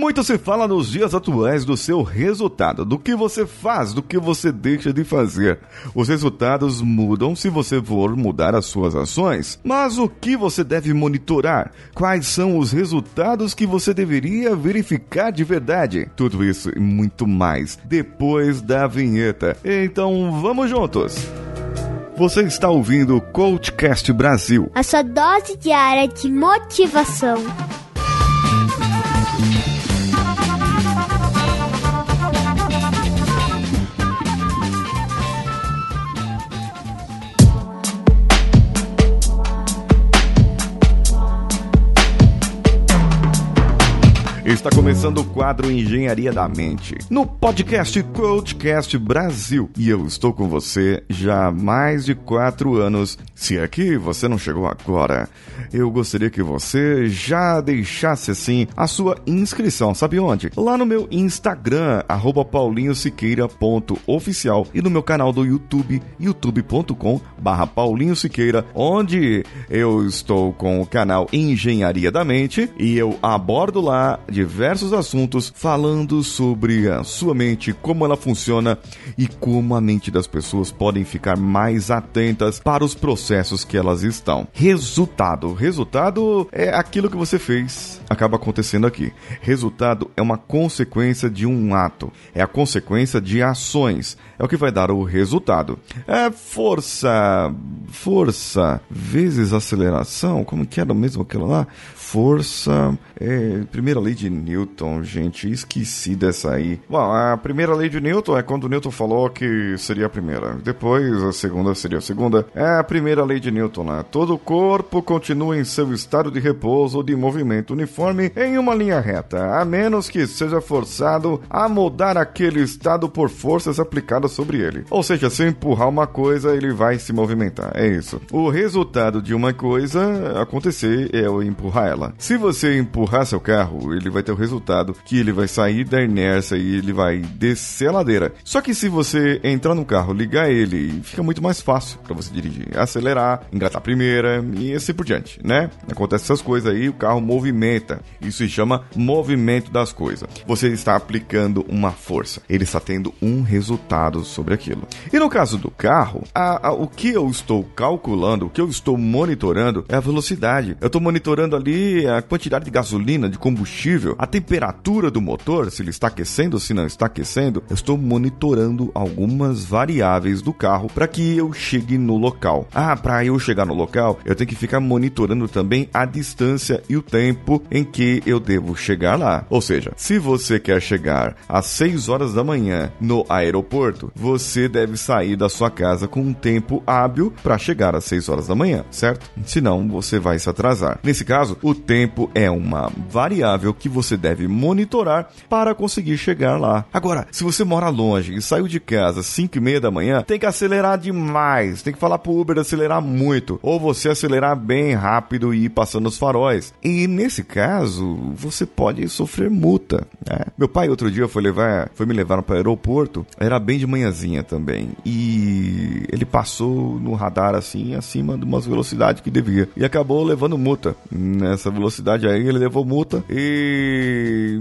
Muito se fala nos dias atuais do seu resultado, do que você faz, do que você deixa de fazer. Os resultados mudam se você for mudar as suas ações, mas o que você deve monitorar? Quais são os resultados que você deveria verificar de verdade? Tudo isso e muito mais depois da vinheta. Então vamos juntos! Você está ouvindo o Coachcast Brasil. A sua dose diária de motivação. Está começando o quadro Engenharia da Mente, no podcast Coachcast Brasil. E eu estou com você já há mais de quatro anos. Se aqui você não chegou agora, eu gostaria que você já deixasse assim a sua inscrição. Sabe onde? Lá no meu Instagram, paulinhosiqueira.oficial e no meu canal do YouTube, youtube.com barra onde eu estou com o canal Engenharia da Mente e eu abordo lá diversos assuntos falando sobre a sua mente, como ela funciona e como a mente das pessoas podem ficar mais atentas para os processos que elas estão. Resultado: resultado é aquilo que você fez, acaba acontecendo aqui. Resultado é uma consequência de um ato, é a consequência de ações, é o que vai dar o resultado. É força, força vezes aceleração, como que era mesmo aquilo lá? Força, é, primeira lei de Newton, gente, esqueci dessa aí. Bom, a primeira lei de Newton é quando Newton falou que seria a primeira. Depois a segunda seria a segunda. É a primeira lei de Newton, né? Todo corpo continua em seu estado de repouso ou de movimento uniforme em uma linha reta, a menos que seja forçado a mudar aquele estado por forças aplicadas sobre ele. Ou seja, se empurrar uma coisa, ele vai se movimentar. É isso. O resultado de uma coisa acontecer é o empurrar ela. Se você empurrar seu carro, ele vai ter o resultado que ele vai sair da inércia e ele vai descer a ladeira. Só que se você entrar no carro, ligar ele, fica muito mais fácil para você dirigir, acelerar, engatar a primeira e assim por diante, né? Acontece essas coisas aí, o carro movimenta. Isso se chama movimento das coisas. Você está aplicando uma força, ele está tendo um resultado sobre aquilo. E no caso do carro, a, a, o que eu estou calculando, o que eu estou monitorando é a velocidade. Eu estou monitorando ali a quantidade de gasolina, de combustível, a temperatura do motor, se ele está aquecendo ou se não está aquecendo. Eu estou monitorando algumas variáveis do carro para que eu chegue no local. Ah, para eu chegar no local, eu tenho que ficar monitorando também a distância e o tempo em que eu devo chegar lá. Ou seja, se você quer chegar às 6 horas da manhã no aeroporto, você deve sair da sua casa com um tempo hábil para chegar às 6 horas da manhã, certo? Senão você vai se atrasar. Nesse caso, o tempo é uma variável que você deve monitorar para conseguir chegar lá. Agora, se você mora longe e saiu de casa às 5 e meia da manhã, tem que acelerar demais, tem que falar pro Uber acelerar muito, ou você acelerar bem rápido e ir passando os faróis. E nesse caso, você pode sofrer multa. Né? Meu pai outro dia foi levar, foi me levar para o aeroporto, era bem de manhãzinha também, e ele passou no radar assim, acima de umas velocidades que devia, e acabou levando multa nessa velocidade aí, ele levou multa e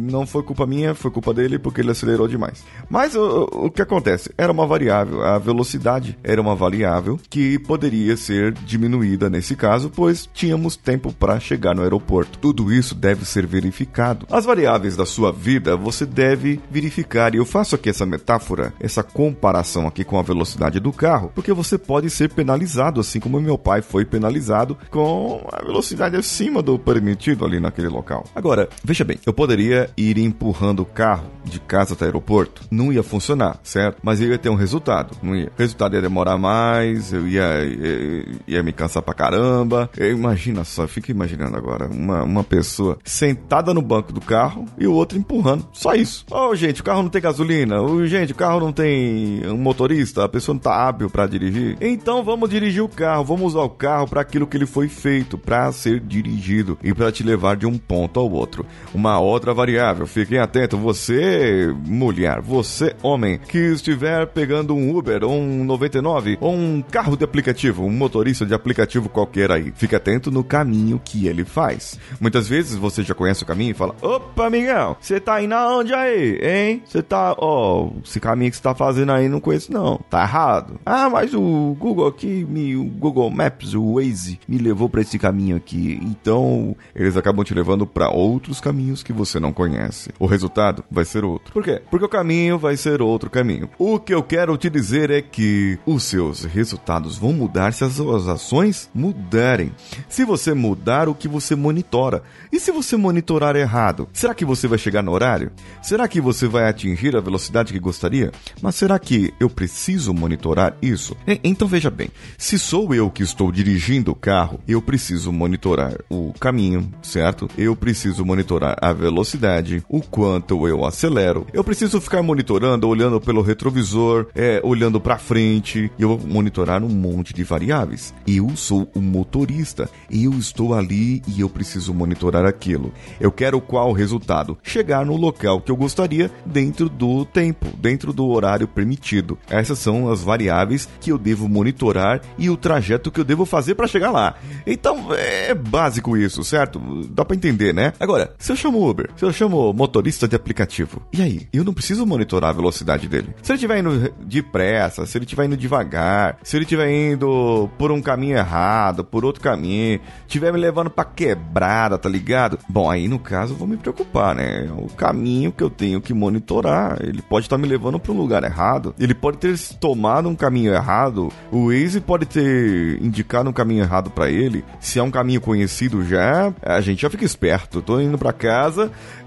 não foi culpa minha, foi culpa dele porque ele acelerou demais. Mas o, o que acontece? Era uma variável, a velocidade era uma variável que poderia ser diminuída nesse caso, pois tínhamos tempo para chegar no aeroporto. Tudo isso deve ser verificado. As variáveis da sua vida você deve verificar, e eu faço aqui essa metáfora, essa comparação aqui com a velocidade do carro, porque você pode ser penalizado, assim como meu pai foi penalizado com a velocidade acima do permitido ali naquele local. Agora, veja bem, eu poderia ir empurrando o carro de casa até o aeroporto, não ia funcionar, certo? Mas eu ia ter um resultado, não ia. O resultado ia demorar mais, eu ia, ia, ia me cansar pra caramba. Eu, imagina só, fica imaginando agora, uma, uma pessoa sentada no banco do carro e o outro empurrando. Só isso. Oh, gente, o carro não tem gasolina. Oh, gente, o carro não tem um motorista, a pessoa não tá hábil para dirigir. Então vamos dirigir o carro, vamos usar o carro para aquilo que ele foi feito, para ser dirigido e para te levar de um ponto ao outro. Uma outra variável, fiquem atentos, você, mulher, você, homem, que estiver pegando um Uber, ou um 99, ou um carro de aplicativo, um motorista de aplicativo qualquer aí, fique atento no caminho que ele faz. Muitas vezes você já conhece o caminho e fala: opa, amigão, você tá indo aonde aí, hein? Você tá, ó, esse caminho que você tá fazendo aí não conheço não, tá errado. Ah, mas o Google aqui, me, o Google Maps, o Waze, me levou para esse caminho aqui. Então, eles acabam te levando para outros caminhos que você não conhece. O resultado vai ser outro. Por quê? Porque o caminho vai ser outro caminho. O que eu quero te dizer é que os seus resultados vão mudar se as suas ações mudarem. Se você mudar o que você monitora. E se você monitorar errado? Será que você vai chegar no horário? Será que você vai atingir a velocidade que gostaria? Mas será que eu preciso monitorar isso? Então veja bem, se sou eu que estou dirigindo o carro, eu preciso monitorar o caminho, certo? Eu preciso monitorar a velocidade, o quanto eu acelero. Eu preciso ficar monitorando, olhando pelo retrovisor, é, olhando para frente. Eu vou monitorar um monte de variáveis. Eu sou o motorista. Eu estou ali e eu preciso monitorar aquilo. Eu quero qual resultado? Chegar no local que eu gostaria dentro do tempo, dentro do horário permitido. Essas são as variáveis que eu devo monitorar e o trajeto que eu devo fazer para chegar lá. Então é básico isso, certo? Dá para entender, né? Agora, se eu chamo Uber, se eu chamo motorista de aplicativo, e aí? Eu não preciso monitorar a velocidade dele. Se ele estiver indo depressa, se ele estiver indo devagar, se ele estiver indo por um caminho errado, por outro caminho, estiver me levando para quebrada, tá ligado? Bom, aí no caso eu vou me preocupar, né? O caminho que eu tenho que monitorar, ele pode estar tá me levando para um lugar errado, ele pode ter tomado um caminho errado, o Waze pode ter indicado um caminho errado para ele. Se é um caminho conhecido já, a gente já fica esperto. Tô indo para casa,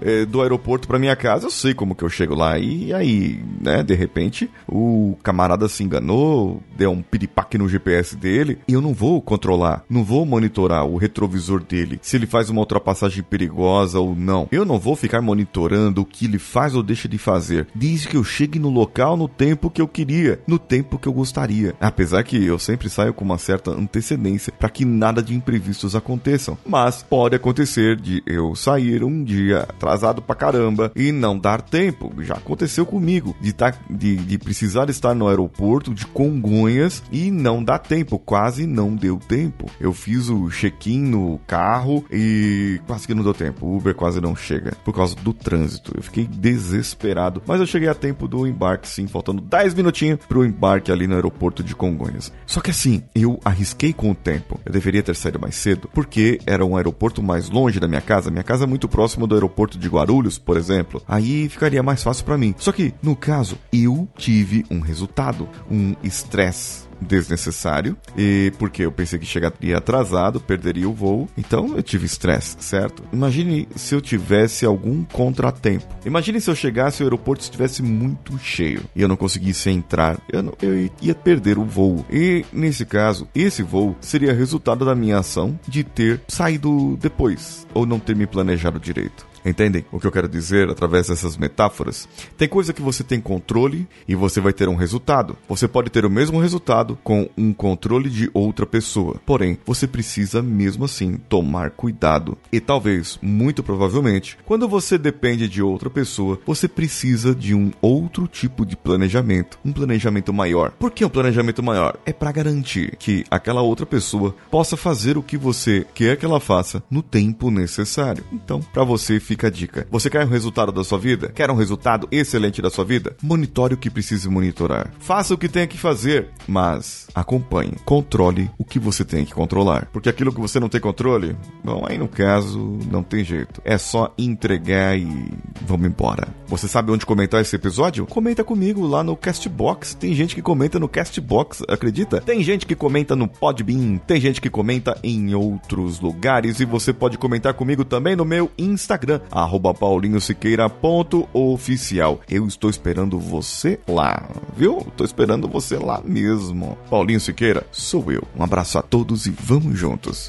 é, do aeroporto para minha casa, eu sei como que eu chego lá. E aí, né, de repente, o camarada se enganou, deu um piripaque no GPS dele, e eu não vou controlar, não vou monitorar o retrovisor dele, se ele faz uma ultrapassagem perigosa ou não. Eu não vou ficar monitorando o que ele faz ou deixa de fazer, desde que eu chegue no local no tempo que eu queria, no tempo que eu gostaria. Apesar que eu sempre saio com uma certa antecedência para que nada de imprevistos aconteçam. Mas pode acontecer de eu sair um dia atrasado pra caramba e não dar tempo. Já aconteceu comigo de, tá, de, de precisar estar no aeroporto de Congonhas e não dar tempo. Quase não deu tempo. Eu fiz o check-in no carro e quase que não deu tempo. O Uber quase não chega por causa do trânsito. Eu fiquei desesperado. Mas eu cheguei a tempo do embarque, sim, faltando 10 minutinhos pro embarque ali no aeroporto de Congonhas. Só que assim, eu arrisquei com o tempo. Eu deveria ter saído mais cedo, porque era um aeroporto mais longe da minha casa. Minha casa é muito próxima do aeroporto de Guarulhos, por exemplo. Aí ficaria mais fácil para mim. Só que, no caso, eu tive um resultado, um estresse desnecessário e porque eu pensei que chegaria atrasado, perderia o voo. Então eu tive estresse, certo? Imagine se eu tivesse algum contratempo. Imagine se eu chegasse e o aeroporto estivesse muito cheio e eu não conseguisse entrar. Eu, não, eu ia perder o voo. E nesse caso, esse voo seria resultado da minha ação de ter saído depois ou não ter me planejado direito. Entendem o que eu quero dizer através dessas metáforas? Tem coisa que você tem controle e você vai ter um resultado. Você pode ter o mesmo resultado com um controle de outra pessoa. Porém, você precisa mesmo assim tomar cuidado. E talvez, muito provavelmente, quando você depende de outra pessoa, você precisa de um outro tipo de planejamento, um planejamento maior. Por que um planejamento maior? É para garantir que aquela outra pessoa possa fazer o que você quer que ela faça no tempo necessário. Então, para você fica a dica. Você quer um resultado da sua vida? Quer um resultado excelente da sua vida? Monitore o que precisa monitorar. Faça o que tem que fazer, mas acompanhe, controle o que você tem que controlar. Porque aquilo que você não tem controle, bom, aí no caso não tem jeito. É só entregar e vamos embora. Você sabe onde comentar esse episódio? Comenta comigo lá no Castbox. Tem gente que comenta no Castbox, acredita? Tem gente que comenta no Podbean, tem gente que comenta em outros lugares e você pode comentar comigo também no meu Instagram, arroba paulinhosiqueira.oficial. Eu estou esperando você lá, viu? Estou esperando você lá mesmo. Paulinho Siqueira, sou eu. Um abraço a todos e vamos juntos.